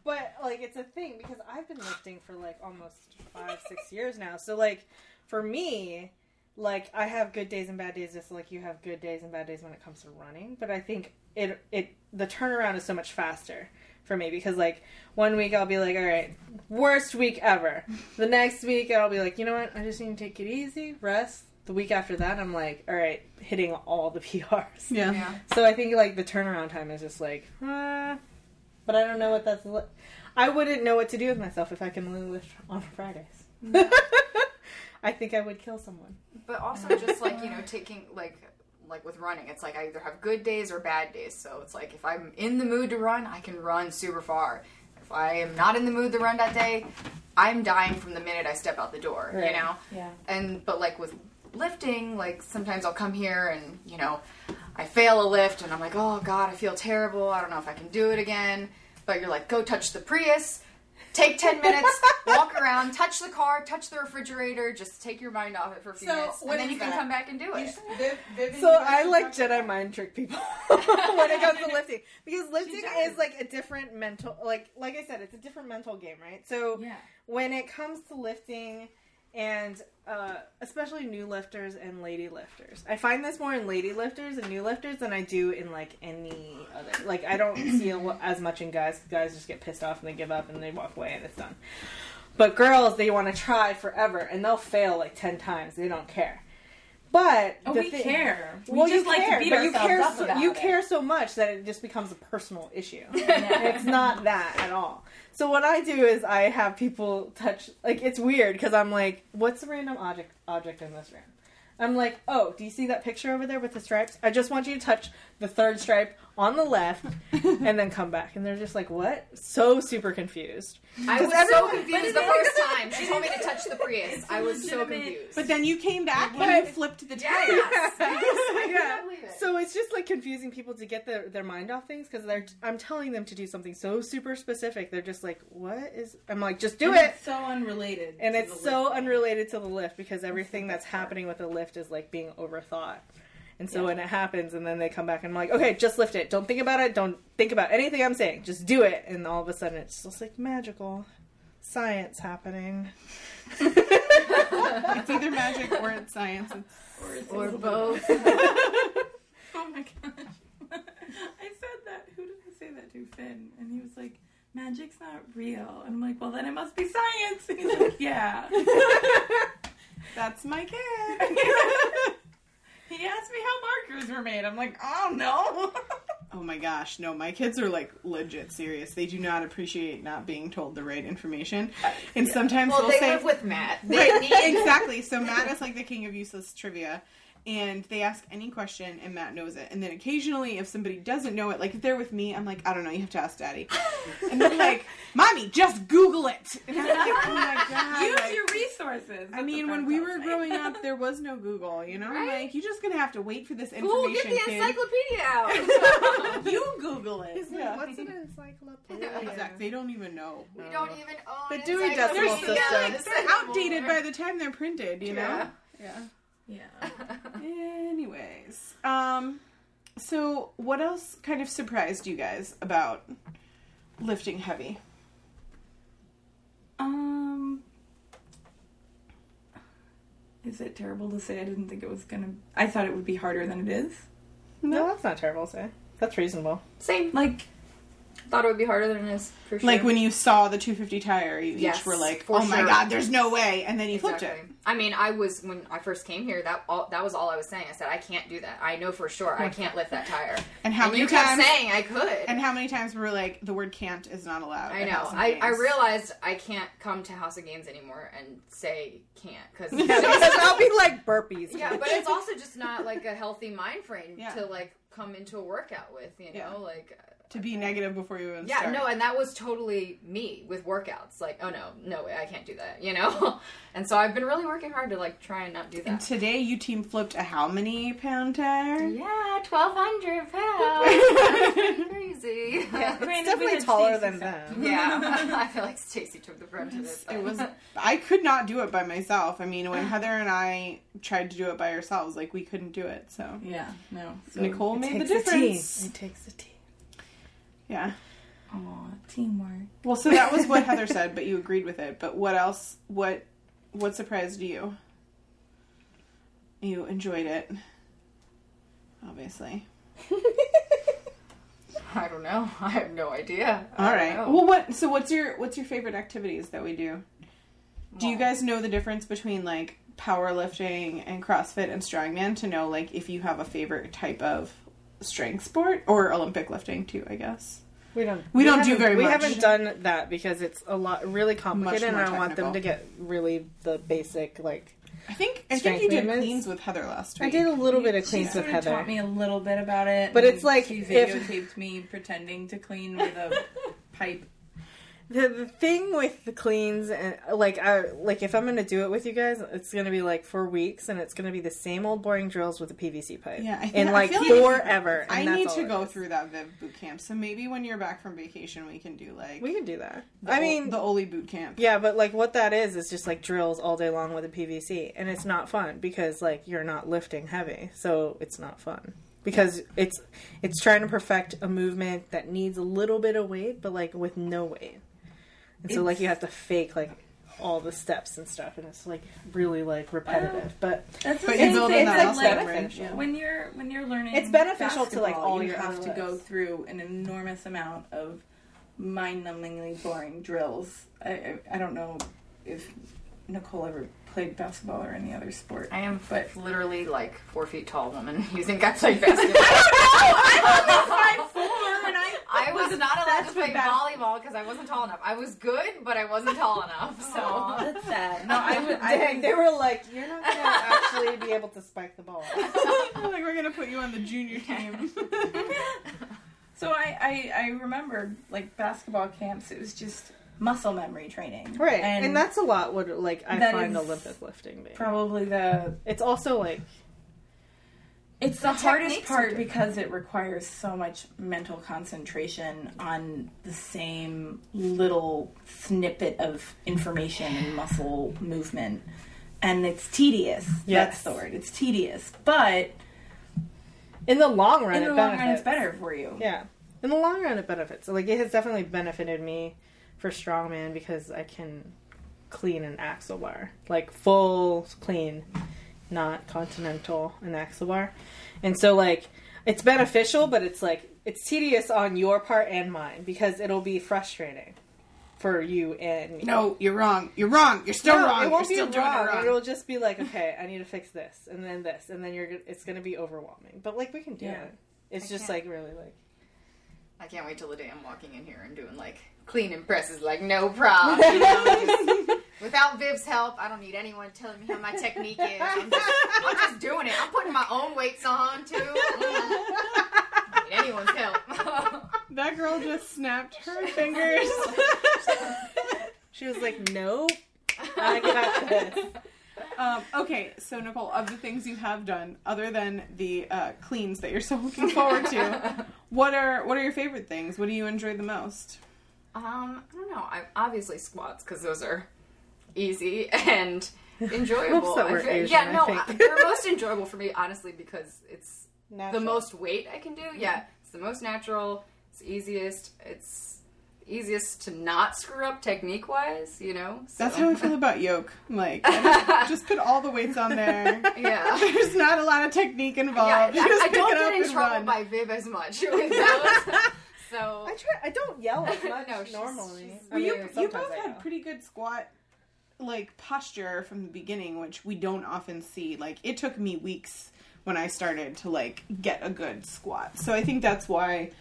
But like it's a thing because I've been lifting for like almost five, six years now. So like for me, like I have good days and bad days just like you have good days and bad days when it comes to running. But I think it it the turnaround is so much faster for me because like one week I'll be like, all right, worst week ever. The next week I'll be like, you know what, I just need to take it easy, rest. The week after that I'm like, all right, hitting all the PRs. yeah. yeah. So I think like the turnaround time is just like, uh, but I don't know what that's. Li- I wouldn't know what to do with myself if I can only lift on Fridays. Mm. I think I would kill someone. but also just like you know taking like like with running it's like i either have good days or bad days so it's like if i'm in the mood to run i can run super far if i am not in the mood to run that day i'm dying from the minute i step out the door you know Yeah. and but like with lifting like sometimes i'll come here and you know i fail a lift and i'm like oh god i feel terrible. I don't know if i can do it again. But you're like go touch the prius. Take 10 minutes walk around touch the car touch the refrigerator just take your mind off it for a few So, minutes and then is you can come back and do it. So I like Jedi mind trick people when it comes to lifting. Because lifting is like a different mental like like I said it's a different mental game, right? So Yeah. when it comes to lifting and uh, especially new lifters and lady lifters, I find this more in lady lifters and new lifters than I do in like any other. Like I don't see a as much in guys. Guys just get pissed off and they give up and they walk away and it's done. But girls, they want to try forever and they'll fail like ten times. They don't care. But Oh, we thi- care. We well, just you like care, to beat but you care so, you it. care so much that it just becomes a personal issue. it's not that at all. So what I do is I have people touch like it's weird because I'm like, what's the random object object in this room? I'm like, oh, do you see that picture over there with the stripes? I just want you to touch the third stripe on the left and then come back. And they're just like, what? So super confused. i was everyone- so confused the first time she told me to touch the prius i was so legitimate- confused But then you came back But- and you flipped the tire. yes, yeah. cannot believe it. So it's just like confusing people to get their, their mind off things because they're I'm telling them to do something so super specific. They're just like, what is? I'm like, just do And it. It's so unrelated. And to it's the so lifting. unrelated to the lift because everything that's happening with the lift is like being overthought. And so when it happens, and then they come back and I'm like, okay, just lift it. Don't think about it. Don't think about anything I'm saying. Just do it. And all of a sudden, it's just like magical science happening. It's either magic or it's science. It's, Or, it's or both Oh my gosh. I said that. Who did I say that to? Finn. And he was like, magic's not real. And I'm like, well, then it must be science. And he's like, yeah. that's my kid. He asked me how markers were made. I'm like, oh no. Oh my gosh, no, my kids are like legit serious. They do not appreciate not being told the right information. And sometimes well they'll they say live with matt they Right, need exactly. So Matt is like the king of useless trivia. And they ask any question and Matt knows it. And then occasionally if somebody doesn't know it, like if they're with me, I'm like, I don't know, you have to ask daddy. And then like, Mommy, just Google it. And I'm like, oh my god. Use like- your resources. I mean, when we were say. growing up, there was no Google, you know? Right. Like, you're just gonna have to wait for this Fool, information, get the kid. encyclopedia out You Google it. Yeah. What's an encyclopedia? Exactly. They don't even know. we don't even own But doing encyclopedias decimal systems. They're outdated by the time they're printed, you know? Yeah. Yeah. Yeah. Anyways, um, so what else kind of surprised you guys about lifting heavy? Um, is it terrible to say? I didn't think it was gonna. I thought it would be harder than it is. No, that's not terrible to say. That's reasonable. Same. Like, Thought it would be harder than it is for sure. Like when you saw the 250 tire, you Yes, each were like, for "Oh my sure. god, there's no way!" And then you flipped it. I mean, I was when I first came here. That all, that was all I was saying. I said I can't do that. I know for sure I can't lift that tire. And how and many you kept times? saying I could. and how many times we were like, "The word can't is not allowed." I know. I, I realized I can't come to House of Gains anymore and say can't because Because I'll be like burpees. yeah, but it's also just not like a healthy mind frame Yeah. to like come into a workout with. You know, Yeah. like to be negative before you even yeah, start. no, and that was totally me with workouts. Like, oh no, no way, I can't do that. You know, and so I've been really working hard to like try and not do that. And today you team flipped a how many pound tire? Yeah, twelve hundred pounds. Crazy. Yeah, it's definitely taller than them. Yeah, I feel like Stacy took the brunt of it. It was. I could not do it by myself. I mean, when Heather and I tried to do it by ourselves, like we couldn't do it. So yeah, no. So, Nicole made the takes a team. difference. It takes a team. Yeah. Aw, teamwork. Well, so that was what Heather said, but you agreed with it. But what else? What what surprised you? You enjoyed it, obviously. I don't know. I have no idea. I All know. Well, what? So what's your what's your favorite activities that we do? Do you guys know the difference between like powerlifting and CrossFit and strongman to know like if you have a favorite type of strength sport or Olympic lifting too? I guess. We don't. We don't do haven't- very We much. haven't done that because it's a lot really complicated, and more I want them to get really the basic like I think I think Strength you did movements. cleans with Heather last week. I did a little bit of She cleans with sort of Heather. taught me a little bit about it, But and it's like, she if- videotaped me pretending to clean with a pipe. The, the thing with the cleans and like I like if I'm gonna do it with you guys, it's gonna be like for weeks, and it's gonna be the same old boring drills with a PVC pipe. Yeah, I think- and I like like- forever. and I need to go is. through that Viv boot camp. So maybe when you're back from vacation, we can do like We can do that. I mean, the Oli boot camp. yeah, but like what that is is just like drills all day long with a PVC, and it's not fun because like you're not lifting heavy, so it's not fun because it's it's trying to perfect a movement that needs a little bit of weight, but like with no weight, and so like you have to fake like all the steps and stuff, and it's like really like repetitive, but That's the But you same build thing. in that It's muscle like, beneficial. Yeah. when you're when you're learning, It's beneficial to, like, basketball, all you your have to other go through an enormous amount of mind-numbingly boring drills. I, I I don't know if Nicole ever played basketball or any other sport. I am But- literally like four feet tall woman. You think I played basketball? five four, and I I was not allowed to obsessed with play bas- volleyball because I wasn't tall enough. I was good, but I wasn't tall enough. So Aw, that's sad. No, I would. I Dang, they were like, "You're not gonna actually be able to spike the ball." like we're gonna put you on the junior team. So I, I I remember like basketball camps. It was just muscle memory training, Right, And, and, that's a lot. What like I that find is Olympic lifting. Being. probably the It's also like it's the, The hardest part because it requires so much mental concentration on the same little snippet of information and muscle movement, and it's tedious. Yes. That's the word. It's tedious, but in the long run, in the it long benefits. run, it's better for you. Yeah, in the long run, it benefits. Like it has definitely benefited me for strongman because I can clean an axle bar, like full clean, not continental and axle bar, and so like it's beneficial, but it's like it's tedious on your part and mine because it'll be frustrating for you and me. no, you're wrong. You're wrong. You're still No, wrong. It won't you're be still wrong. it wrong. It'll just be like, okay, I need to fix this, and then this, and then you're. It's gonna be overwhelming. But like, we can do Yeah. it. It's I just can't. like really like. I can't wait till the day I'm walking in here and doing like clean and presses, like no problem. You know, just- without Viv's help, I don't need anyone telling me how my technique is. I'm just, I'm just doing it. I'm putting my own weights on too. Mm. Don't need anyone's help. That girl just snapped her fingers. She was like, nope, I got this. um, okay, so Nicole, of the things you have done, other than the uh, cleans that you're so looking forward to, what are what are your favorite things? What do you enjoy the most? Um, I don't know. I obviously squats because those are easy and enjoyable. Oops, that I feel- Asian, yeah, I no, think. they're most enjoyable for me, honestly, because it's the most weight I can do. Yeah, it's the most natural. It's easiest. It's easiest to not screw up technique wise. You know. That's how I feel about yoke. Like, I just, just put all the weights on there. Yeah. There's not a lot of technique Yeah, involved. I, just I pick don't it up get in trouble run. by Viv as much with those. so I try. I don't yell as much No, normally. she's- I Well, you, mean, you sometimes both had pretty good squat like posture from the beginning, which we don't often see. Like it took me weeks when I started to like get a good squat. So I think that's why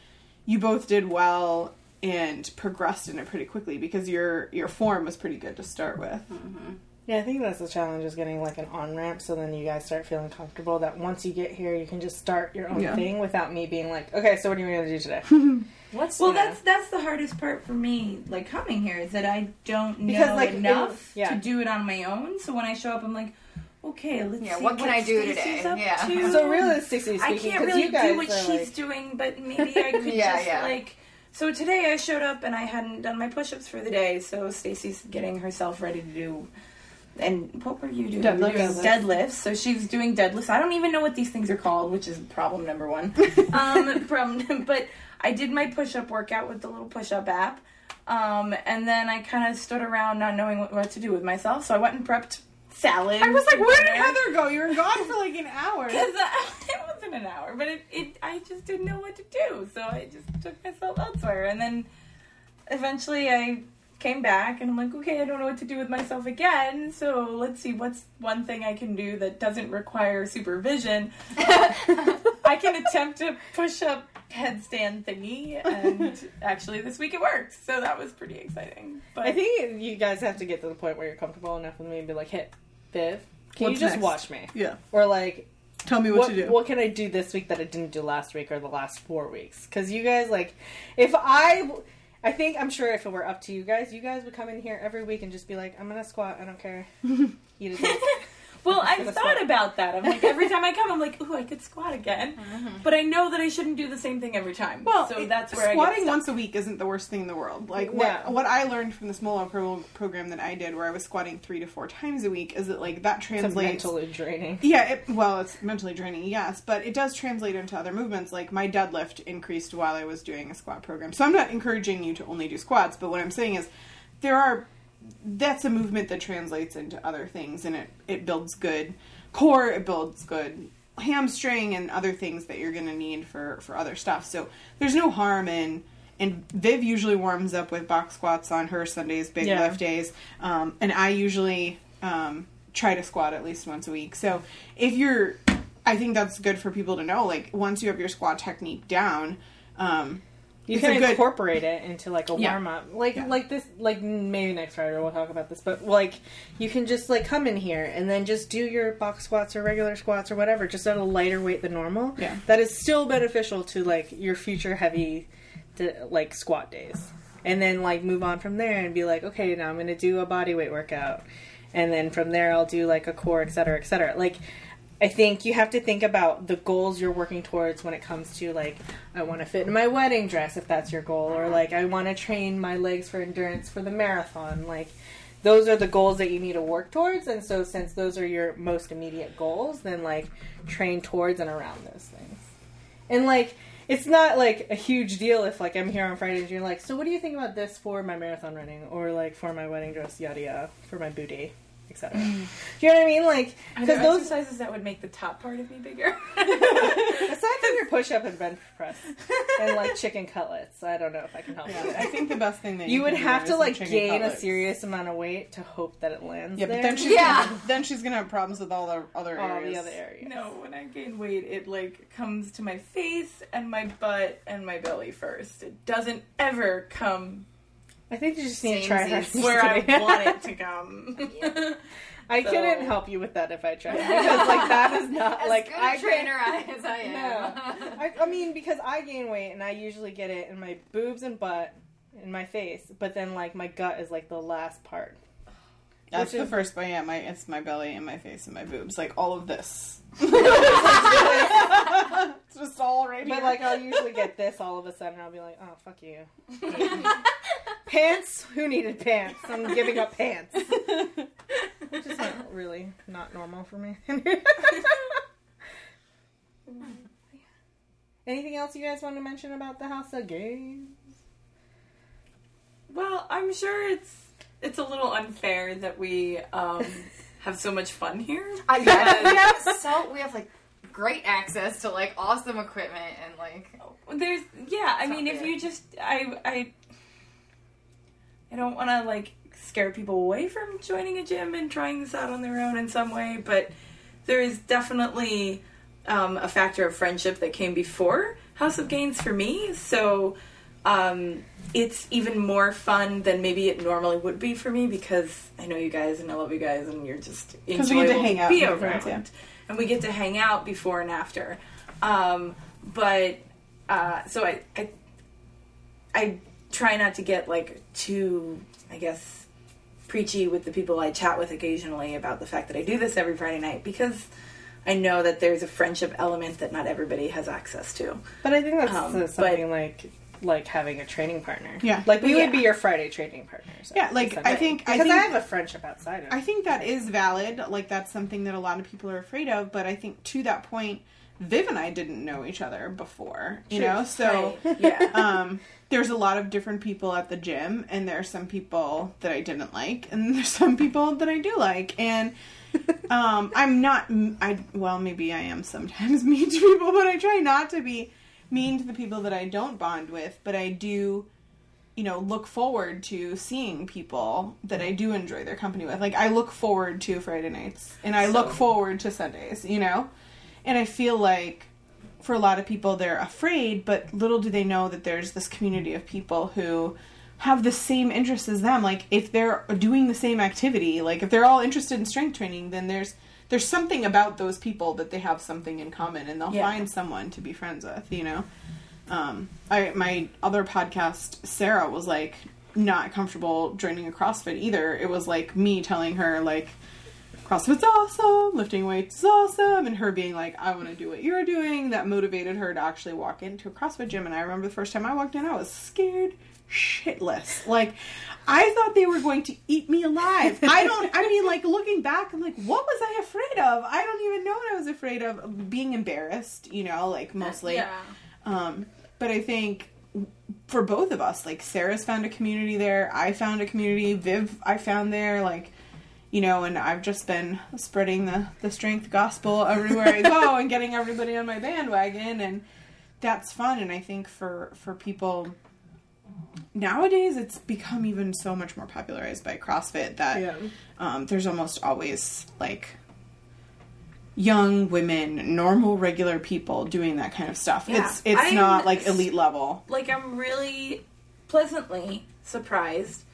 you both did well and progressed in it pretty quickly because your your form was pretty good to start with. Mm-hmm. Yeah, I think that's the challenge is getting like an on ramp, so then you guys start feeling comfortable. That once you get here, you can just start your own Yeah. thing without me being like, okay, so what are you going to do today? what's Well, Yeah. that's that's the hardest part for me, like coming here, is that I don't know Because, like, enough it- yeah. to do it on my own. So when I show up, I'm like, okay, let's Yeah, see what can I do Stacy's today? Yeah. to. so realistically I speaking, can't 'cause really you guys do what she's like- doing, but maybe I could Yeah, just yeah. like. So today I showed up and I hadn't done my push-ups for the day, so Stacy's getting herself ready to do. And what were you doing? You were Deadlifts. deadlifts. So she's doing deadlifts. I don't even know what these things are called, which is problem number one. um, problem, but I did my push-up workout with the little push-up app, um, and then I kind of stood around not knowing what, what to do with myself. So I went and prepped salad. I was like, where did Heather go? You were gone for like an hour. Because it wasn't an hour, but it, it I just didn't know what to do, so I just took myself elsewhere. And then eventually I came back and I'm like, okay, I don't know what to do with myself again, so let's see what's one thing I can do that doesn't require supervision. I can attempt to push up headstand thingy, and actually this week it worked, so that was pretty exciting. But I think you guys have to get to the point where you're comfortable enough with me and be like, hey, Viv, can What's you just next? watch me? Yeah. Or like, Tell me what, what, to do. what can I do this week that I didn't do last week or the last four weeks? Because you guys, like, if I, I think I'm sure if it were up to you guys, you guys would come in here every week and just be like, I'm gonna squat, I don't care. Eat a dick. Well, I've thought fine. about that. I'm like, every time I come, I'm like, ooh, I could squat again. Mm-hmm. But I know that I shouldn't do the same thing every time. Well, so it- that's where I squatting get once a week isn't the worst thing in the world. Like what No. what I learned from the smaller pro- program that I did, where I was squatting three to four times a week, is that like that It's translates. mentally draining. Yeah, it, well, it's mentally draining, yes, but it does translate into other movements. Like my deadlift increased while I was doing a squat program. So I'm not encouraging you to only do squats, but what I'm saying is there are that's a movement that translates into other things and it it builds good core, it builds good hamstring and other things that you're going to need for for other stuff. So there's no harm in and Viv usually warms up with box squats on her Sundays, big Yeah. lift days, um, and I usually um, try to squat at least once a week. So if you're, I think that's good for people to know. Like once you have your squat technique down, um, You it's can good- incorporate it into like a Yeah. warm up, like Yeah. like this, like maybe next Friday we'll talk about this, but like you can just like come in here and then just do your box squats or regular squats or whatever, just at a lighter weight than normal. Yeah. that is still beneficial to like your future heavy, to, like squat days, and then like move on from there and be like, okay, now I'm gonna do a body weight workout, and then from there I'll do like a core, et cetera, et cetera. Like I think you have to think about the goals you're working towards when it comes to like I want to fit in my wedding dress if that's your goal or like I want to train my legs for endurance for the marathon. Like those are the goals that you need to work towards and so since those are your most immediate goals then like train towards and around those things. And like it's not like a huge deal if like I'm here on Friday and you're like so what do you think about this for my marathon running or like for my wedding dress yada yada for my booty etc do you know what I mean like because those exercises that would make the top part of me bigger? Aside from your push up and bench press and like chicken cutlets, I don't know if I can help yeah, you. I think the best thing that You you, would can have is to like chicken gain a serious amount of weight to hope that it lands Yeah, but then she's Yeah. gonna, then she's gonna have problems with all the other all areas. the other areas. no, when I gain weight, it like comes to my face and my butt and my belly first. It doesn't ever come I think you just need to try hard. Samesies. Just where I kidding. want it to come. I So- couldn't help you with that if I tried because like that is not As like good I a can- trainer as I am. No. I, I mean, because I gain weight and I usually get it in my boobs and butt, in my face, but then like my gut is like the last part. That's Which the is- first, but yeah, my it's my belly and my face and my boobs, like all of this. it's just all right But here. like I'll usually get this all of a sudden. I'll be like, oh fuck you. Pants? Who needed pants? I'm giving up pants. Which is not really not normal for me. Anything else you guys want to mention about the House of Gains? Well, I'm sure it's it's a little unfair that we um, have so much fun here. I, yeah, we have so we have like great access to like awesome equipment and like There's yeah, I mean if fair. you just I I I don't want to like scare people away from joining a gym and trying this out on their own in some way, but there is definitely um, a factor of friendship that came before House of Gains for me. So um, it's even more fun than maybe it normally would be for me because I know you guys and I love you guys and you're just 'Cause we get to hang out be around, friends, and we get to hang out before and after. Um, but uh, so I, I I try not to get like too I guess preachy with the people I chat with occasionally about the fact that I do this every Friday night because I know that there's a friendship element that not everybody has access to. But I think that's Um, uh, but- something like like having a training partner. Yeah. like we Yeah. would be your Friday training partners. Yeah, like, I think- I because I, think- have a friendship outside of. I think that is valid. Like that's something that a lot of people are afraid of. But I think to that point, Viv and I didn't know each other before. You know, so Right. yeah. um, there's a lot of different people at the gym, and there are some people that I didn't like, and there's some people that I do like, and um, I'm not. I well, maybe I am sometimes mean to people, but I try not to be mean to the people that I don't bond with. But I do, you know, look forward to seeing people that I do enjoy their company with. Like I look forward to Friday nights, and I look forward to Sundays. You know, and I feel like for a lot of people they're afraid but little do they know that there's this community of people who have the same interests as them like if they're doing the same activity like if they're all interested in strength training then there's there's something about those people that they have something in common and they'll Yeah. find someone to be friends with, you know. Um, I my other podcast, Sarah was like not comfortable joining a CrossFit either. It was like me telling her like CrossFit's awesome, lifting weights is awesome, and her being like, I want to do what you're doing. That motivated her to actually walk into a CrossFit gym. And I remember the first time I walked in, I was scared shitless. Like, I thought they were going to eat me alive. I don't, I mean, like, looking back, I'm like, what was I afraid of? I don't even know what I was afraid of. Being embarrassed, you know, like, mostly. Yeah. Um, but I think for both of us, like Sarah's found a community there, I found a community, Viv I found there, like you know, and I've just been spreading the the strength gospel everywhere I go and getting everybody on my bandwagon and that's fun and I think for for people nowadays it's become even so much more popularized by CrossFit that Yeah. um, there's almost always like young women, normal, regular people doing that kind of stuff. Yeah. It's it's I'm- not like elite level. like I'm really pleasantly surprised.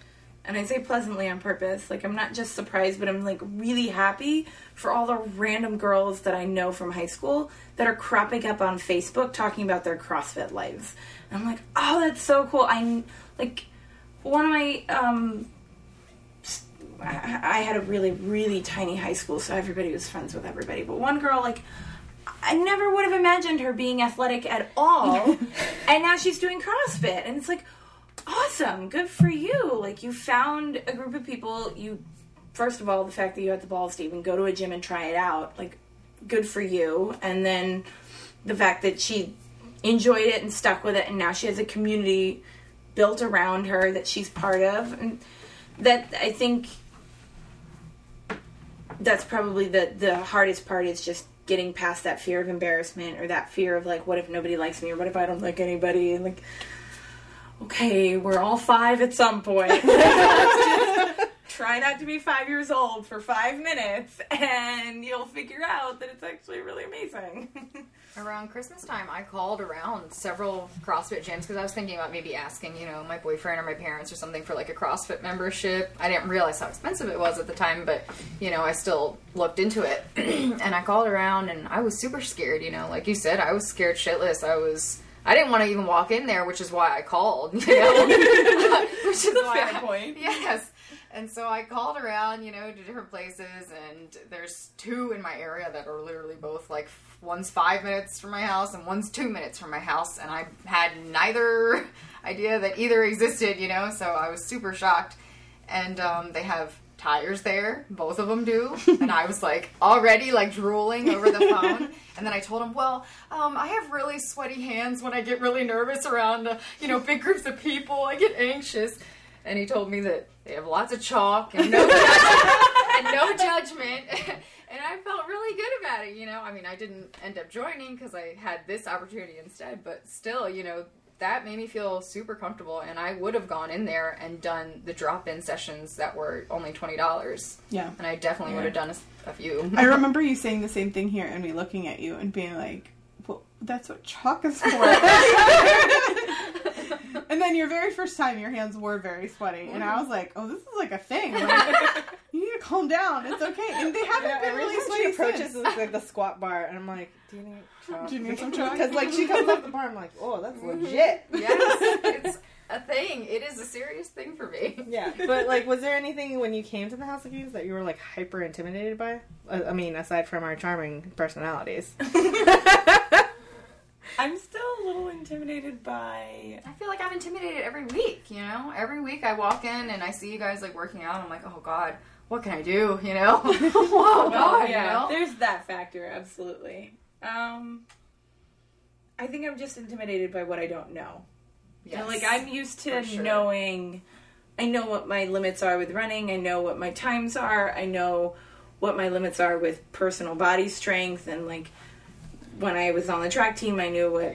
And I say pleasantly on purpose. Like I'm not just surprised, but I'm like really happy for all the random girls that I know from high school that are cropping up on Facebook talking about their CrossFit lives. And I'm like, "Oh, that's so cool." I like one of my um I I had a really really tiny high school, so everybody was friends with everybody. But one girl like I never would have imagined her being athletic at all. and now she's doing CrossFit. And it's like, awesome. Good for you. Like, you found a group of people. You, first of all, the fact that you had the balls to even go to a gym and try it out, like, good for you. And then the fact that she enjoyed it and stuck with it. And now she has a community built around her that she's part of. And that, I think, that's probably the the hardest part is just getting past that fear of embarrassment or that fear of like what if nobody likes me or what if I don't like anybody and like okay we're all five at some point try not to be five years old for five minutes and you'll figure out that it's actually really amazing Around Christmas time, I called around several CrossFit gyms because I was thinking about maybe asking, you know, my boyfriend or my parents or something for like a CrossFit membership. I didn't realize how expensive it was at the time, but you know, I still looked into it. and I called around and I was super scared, you know, like you said, I was scared shitless. I was I didn't want to even walk in there, which is why I called, you know. which is why fair point. Yes. And so I called around, you know, to different places, and there's two in my area that are literally both like one's five minutes from my house and one's two minutes from my house, and I had neither idea that either existed, you know, so I was super shocked. And um, they have tires there, both of them do, and I was like already like drooling over the phone. And then I told him, well, um, I have really sweaty hands when I get really nervous around, uh, you know, big groups of people. I get anxious. And he told me that they have lots of chalk and no and no judgment. And I felt really good about it, you know. I mean, I didn't end up joining because I had this opportunity instead, but still, you know, that made me feel super comfortable. And I would have gone in there and done the drop in sessions that were only $20. Yeah. And I definitely would have done a few. I remember you saying the same thing here and me looking at you and being like, well, that's what chalk is for. and then your very first time, your hands were very sweaty. And I was like, oh, this is like a thing. Like, you need to calm down. It's okay. And they haven't Yeah, been every really time she sweaty approaches since. like the squat bar, and I'm like, "Do you need chalk? Do you need some chalk? Because like she comes off the bar, I'm like, "Oh, that's legit." yes, it's a thing. It is a serious thing for me. Yeah, but like, was there anything when you came to the House of Keys that you were like hyper intimidated by? Uh, I mean, aside from our charming personalities. I'm still a little intimidated by I feel like I'm intimidated every week, you know? Every week I walk in and I see you guys like working out. I'm like, oh God, what can I do? You know? Whoa, God, yeah, you know? there's that factor, absolutely. Um, I think I'm just intimidated by what I don't know. You know, like I'm used to sure. knowing. I know what my limits are with running. I know what my times are. I know what my limits are with personal body strength and like when I was on the track team, I knew what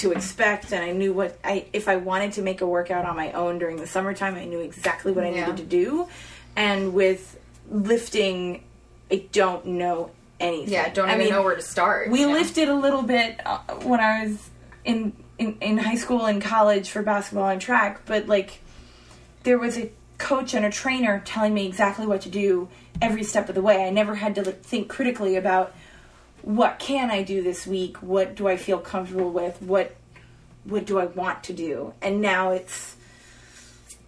to expect and I knew what I if I wanted to make a workout on my own during the summertime, I knew exactly what I Yeah. needed to do. And with lifting, I don't know anything. Yeah, don't I even mean, know where to start. we know? lifted a little bit uh, when I was in, in in high school and college for basketball and track, but like there was a coach and a trainer telling me exactly what to do every step of the way. I never had to like, think critically about what can I do this week? What do I feel comfortable with? What what do I want to do? And now it's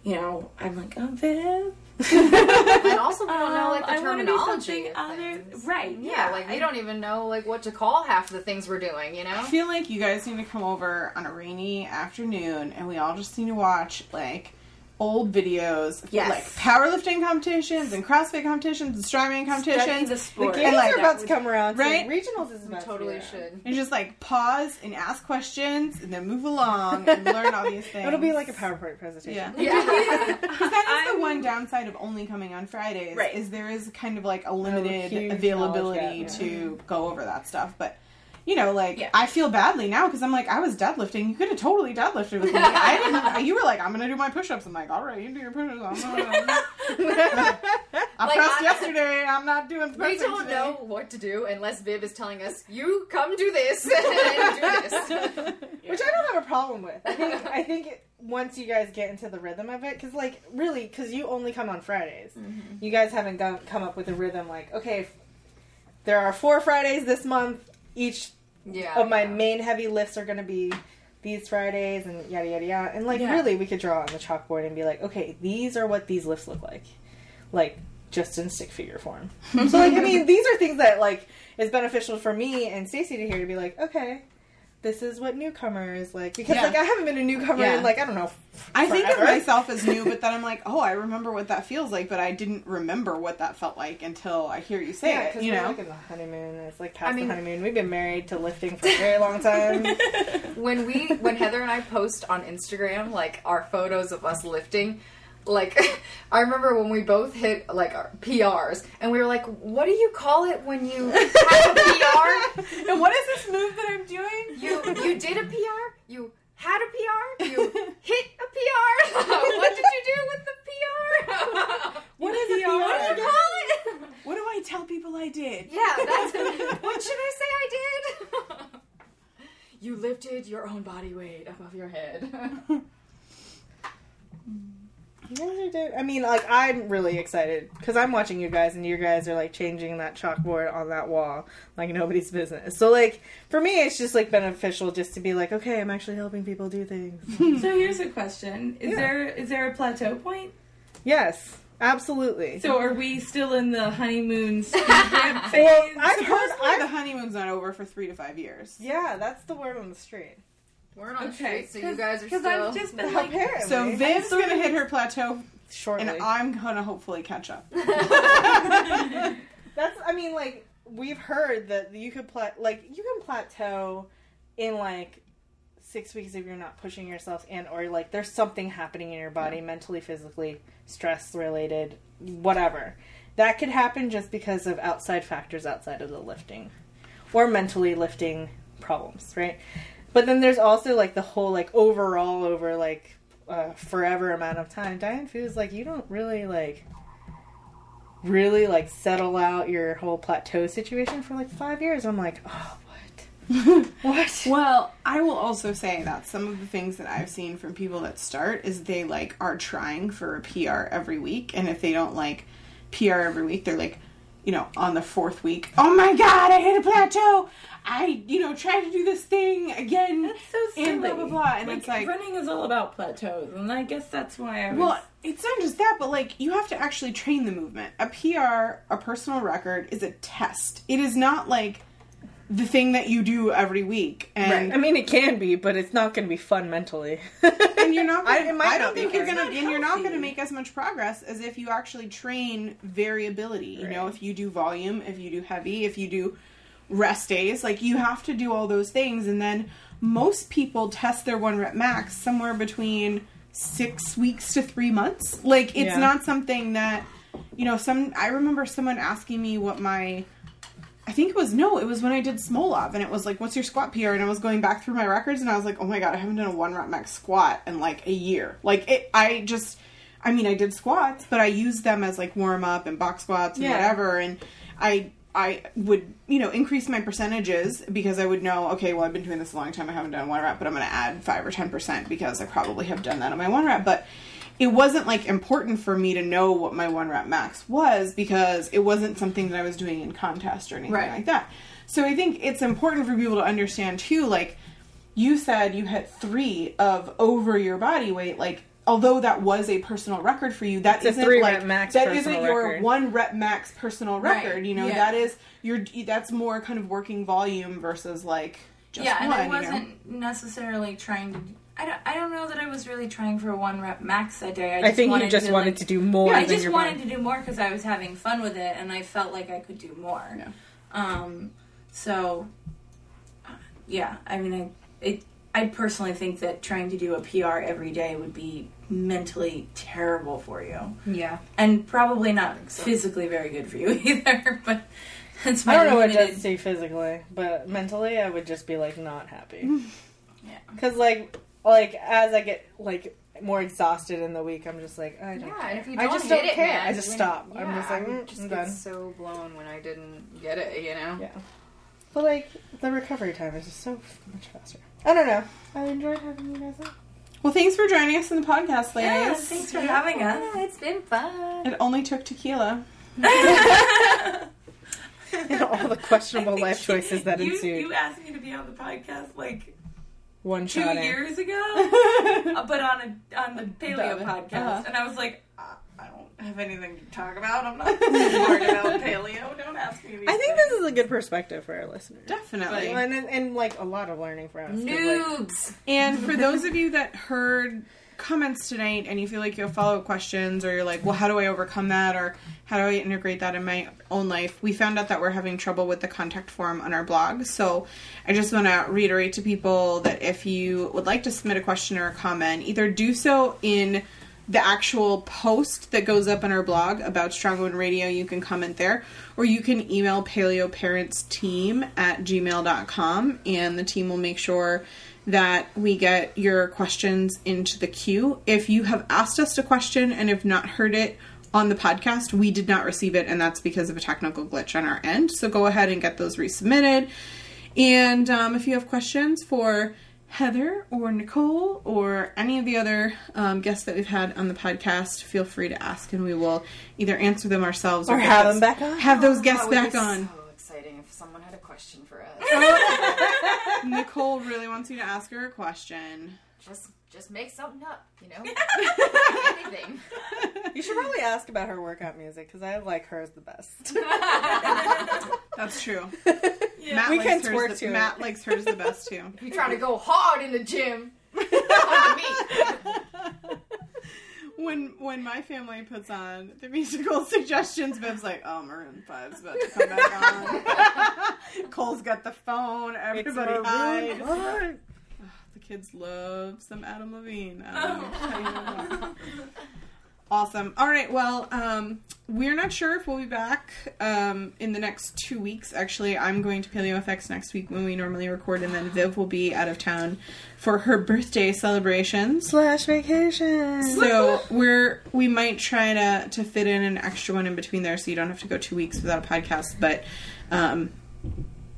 you know, I'm like, oh, Viv. And also, we don't know like Um, I the wanna do terminology. other- right, Yeah, yeah, like we I- don't even know like what to call half the things we're doing. You know. I feel like you guys need to come over on a rainy afternoon and we all just need to watch like old videos Yes. like powerlifting competitions and CrossFit competitions and strongman competitions. the The sport. games like are that about to come around. so right? Regionals is about Totally to should. And just like pause and ask questions and then move along and learn all these things. It'll be like a PowerPoint presentation. Yeah. Yeah. Because that is the one downside of only coming on Fridays. Right. Is there is kind of like a oh, limited huge availability knowledge gap, to go over that stuff. But, you know, like, Yeah. I feel badly now because I'm like, I was deadlifting. You could have totally deadlifted with me. I didn't. You were like, I'm going to do my push ups. I'm like, all right, you do your push ups. I'm gonna... I Like, pressed I- yesterday. I'm not doing We don't today. know what to do unless Viv is telling us, "You come do this and do this." Which I don't have a problem with. I think, I think it, once you guys get into the rhythm of it, because like really, because you only come on Fridays, Mm-hmm. you guys haven't gone, come up with a rhythm. Like, okay, there are four Fridays this month. Each Yeah. of my yeah. main heavy lifts are going to be these Fridays, and yada yada yada. And like, Yeah. really, we could draw on the chalkboard and be like, okay, these are what these lifts look like, like just in stick figure form. so like, I mean, these are things that like is beneficial for me and Stacy to hear to be like, okay. This is what newcomers like because Yeah. like I haven't been a newcomer Yeah. in like I don't know. I think of myself as new, but then I'm like, oh, I remember what that feels like, but I didn't remember what that felt like until I hear you say Yeah, it. You we're know, like in the honeymoon. It's like past I mean- the honeymoon. We've been married to lifting for a very long time. when we when Heather and I post on Instagram like our photos of us lifting, like I remember when we both hit like our PRs and we were like, "What do you call it when you have a PR? and what is this move that I'm doing? You you did a PR, you had a PR, you hit a PR. what did you do with the PR? What is a What do PR? you call it? What do I tell people I did? Yeah, that's what should I say I did? you lifted your own body weight above your head. You guys I mean, like I'm really excited because I'm watching you guys, and you guys are like changing that chalkboard on that wall like nobody's business. So like for me, it's just like beneficial just to be like, okay, I'm actually helping people do things. So here's a question: Is Yeah. there is there a plateau point? yes, absolutely. So are we still in the honeymoon phase? well, I've heard. Supposedly I've, the honeymoon's not over for three to five years. yeah, that's the word on the street. We're on Okay, street, so you guys are still. I've just been like, Apparently, So Viv's sort gonna of- hit her plateau, shortly. and I'm gonna hopefully catch up. That's I mean like we've heard that you could plat like you can plateau in like six weeks if you're not pushing yourself and or like there's something happening in your body mentally physically stress related whatever that could happen just because of outside factors outside of the lifting or mentally lifting problems right but then there's also like the whole like overall over like uh, forever amount of time diane feels like you don't really like really like settle out your whole plateau situation for like five years. I'm like, oh, what? what? Well, I will also say that some of the things that I've seen from people that start is they like are trying for a PR every week, and if they don't like PR every week, they're like, you know, on the fourth week, oh my god, I hit a plateau. I, you know, tried to do this thing again. That's so silly. And blah, blah, blah. And like, it's like- running is all about plateaus, and I guess that's why I was. Well, it's not just that, but like you have to actually train the movement. A PR, a personal record, is a test. It is not like the thing that you do every week, and I mean, it can be, but it's not going to be fun mentally. and you're not. I, Gonna, it might I, don't be think you're gonna, and not you're not gonna make as much progress as if you actually train variability. You know, if you do volume, if you do heavy, if you do rest days, like you have to do all those things, and then most people test their one rep max somewhere between six weeks to three months. Like it's Yeah. not something that you know. Some I remember someone asking me what my I think it was no, it was when I did Smolov, and it was like, "What's your squat PR?" And I was going back through my records, and I was like, "Oh my god, I haven't done a one rep max squat in like a year." Like it, I just, I mean, I did squats, but I used them as like warm up and box squats and Yeah. whatever, and I, I would, you know, increase my percentages because I would know, okay, well, I've been doing this a long time, I haven't done one rep, but I'm going to add five or ten percent because I probably have done that on my one rep, but it wasn't like important for me to know what my one rep max was because it wasn't something that I was doing in contest or anything Right. like that. So I think it's important for people to understand too, like you said you hit three of over your body weight, like although that was a personal record for you, that it's isn't three like rep max that personal isn't your record. one rep max personal Right, record. You know, yeah. that is your that's more kind of working volume versus like just yeah, and one. I you know? wasn't necessarily trying to. I don't, I don't know that I was really trying for a one rep max that day. I, I just think wanted you just to, wanted like- to do more. Yeah, I just wanted body. to do more because I was having fun with it, and I felt like I could do more. Yeah. Um. So. uh, Yeah, I mean, I it. I personally think that trying to do a PR every day would be mentally terrible for you, Yeah. and probably not physically very good for you either. But that's my I don't know what it does to physically, but mentally, I would just be like not happy. Yeah. Because like, like as I get like more exhausted in the week, I'm just like I don't. Yeah, and if you don't just hit don't it, care. man, I just when- stop. Yeah, I'm just like, I mm, just I'm get done. so blown when I didn't get it. You know. Yeah. But like the recovery time is just so much faster. I don't know. I enjoyed having you guys on. Well, thanks for joining us in the podcast, ladies. Yeah, thanks for having us. Yeah, it's been fun. It only took tequila. And all the questionable life choices that you, ensued. You asked me to be on the podcast like One two shot in. years ago, uh, but on a on the paleo Duh. podcast, Uh-huh. and I was like, uh, I don't have anything to talk about. I'm not smart about paleo. Don't ask me. These I think things. this is a good perspective for our listeners. Definitely. And, and, and like a lot of learning for us. 'cause, like, Noobs. And for those of you that heard comments tonight and you feel like you have follow up questions or you're like, well, how do I overcome that or how do I integrate that in my own life? We found out that we're having trouble with the contact form on our blog. So I just want to reiterate to people that if you would like to submit a question or a comment, either do so in the actual post that goes up on our blog about Strong Women Radio, you can comment there, or you can email paleoparentsteam at gmail.com and the team will make sure that we get your questions into the queue. If you have asked us a question and have not heard it on the podcast, we did not receive it, and that's because of a technical glitch on our end. So go ahead and get those resubmitted. And um, if you have questions for Heather or Nicole or any of the other um, guests that we've had on the podcast, feel free to ask, and we will either answer them ourselves or, Or have those- them back on. Have those guests would back be on. So exciting if someone had a question for us. Nicole really wants you to ask her a question. just, just make something up. You know, anything. You should probably ask about her workout music because I like hers the best. That's true. Yeah. Matt We likes can hers twerk the, to it. Matt likes hers the best too. You trying to go hard in the gym? Come to me. when when my family puts on the musical suggestions, Bev's like, "Oh, Maroon 5's about to come back on." Cole's got the phone. Everybody. Maroon The kids love some Adam Levine. I don't know what to tell you about that. Awesome. All right. Well, um, we're not sure if we'll be back um, in the next two weeks. Actually, I'm going to Paleo FX next week when we normally record, and then Viv will be out of town for her birthday celebrations. slash vacation. So we're we might try to to fit in an extra one in between there, so you don't have to go two weeks without a podcast. But, um,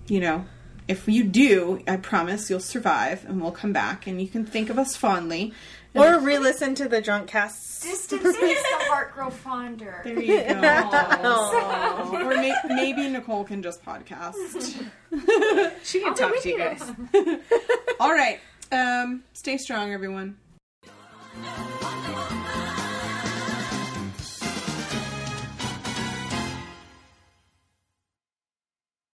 you know, if you do, I promise you'll survive, and we'll come back, and you can think of us fondly. Or re-listen to the drunk casts. Distance makes the heart grow fonder. There you go. Aw. or may, maybe Nicole can just podcast. She can talk to you guys. All right. Um, stay strong, everyone. Thank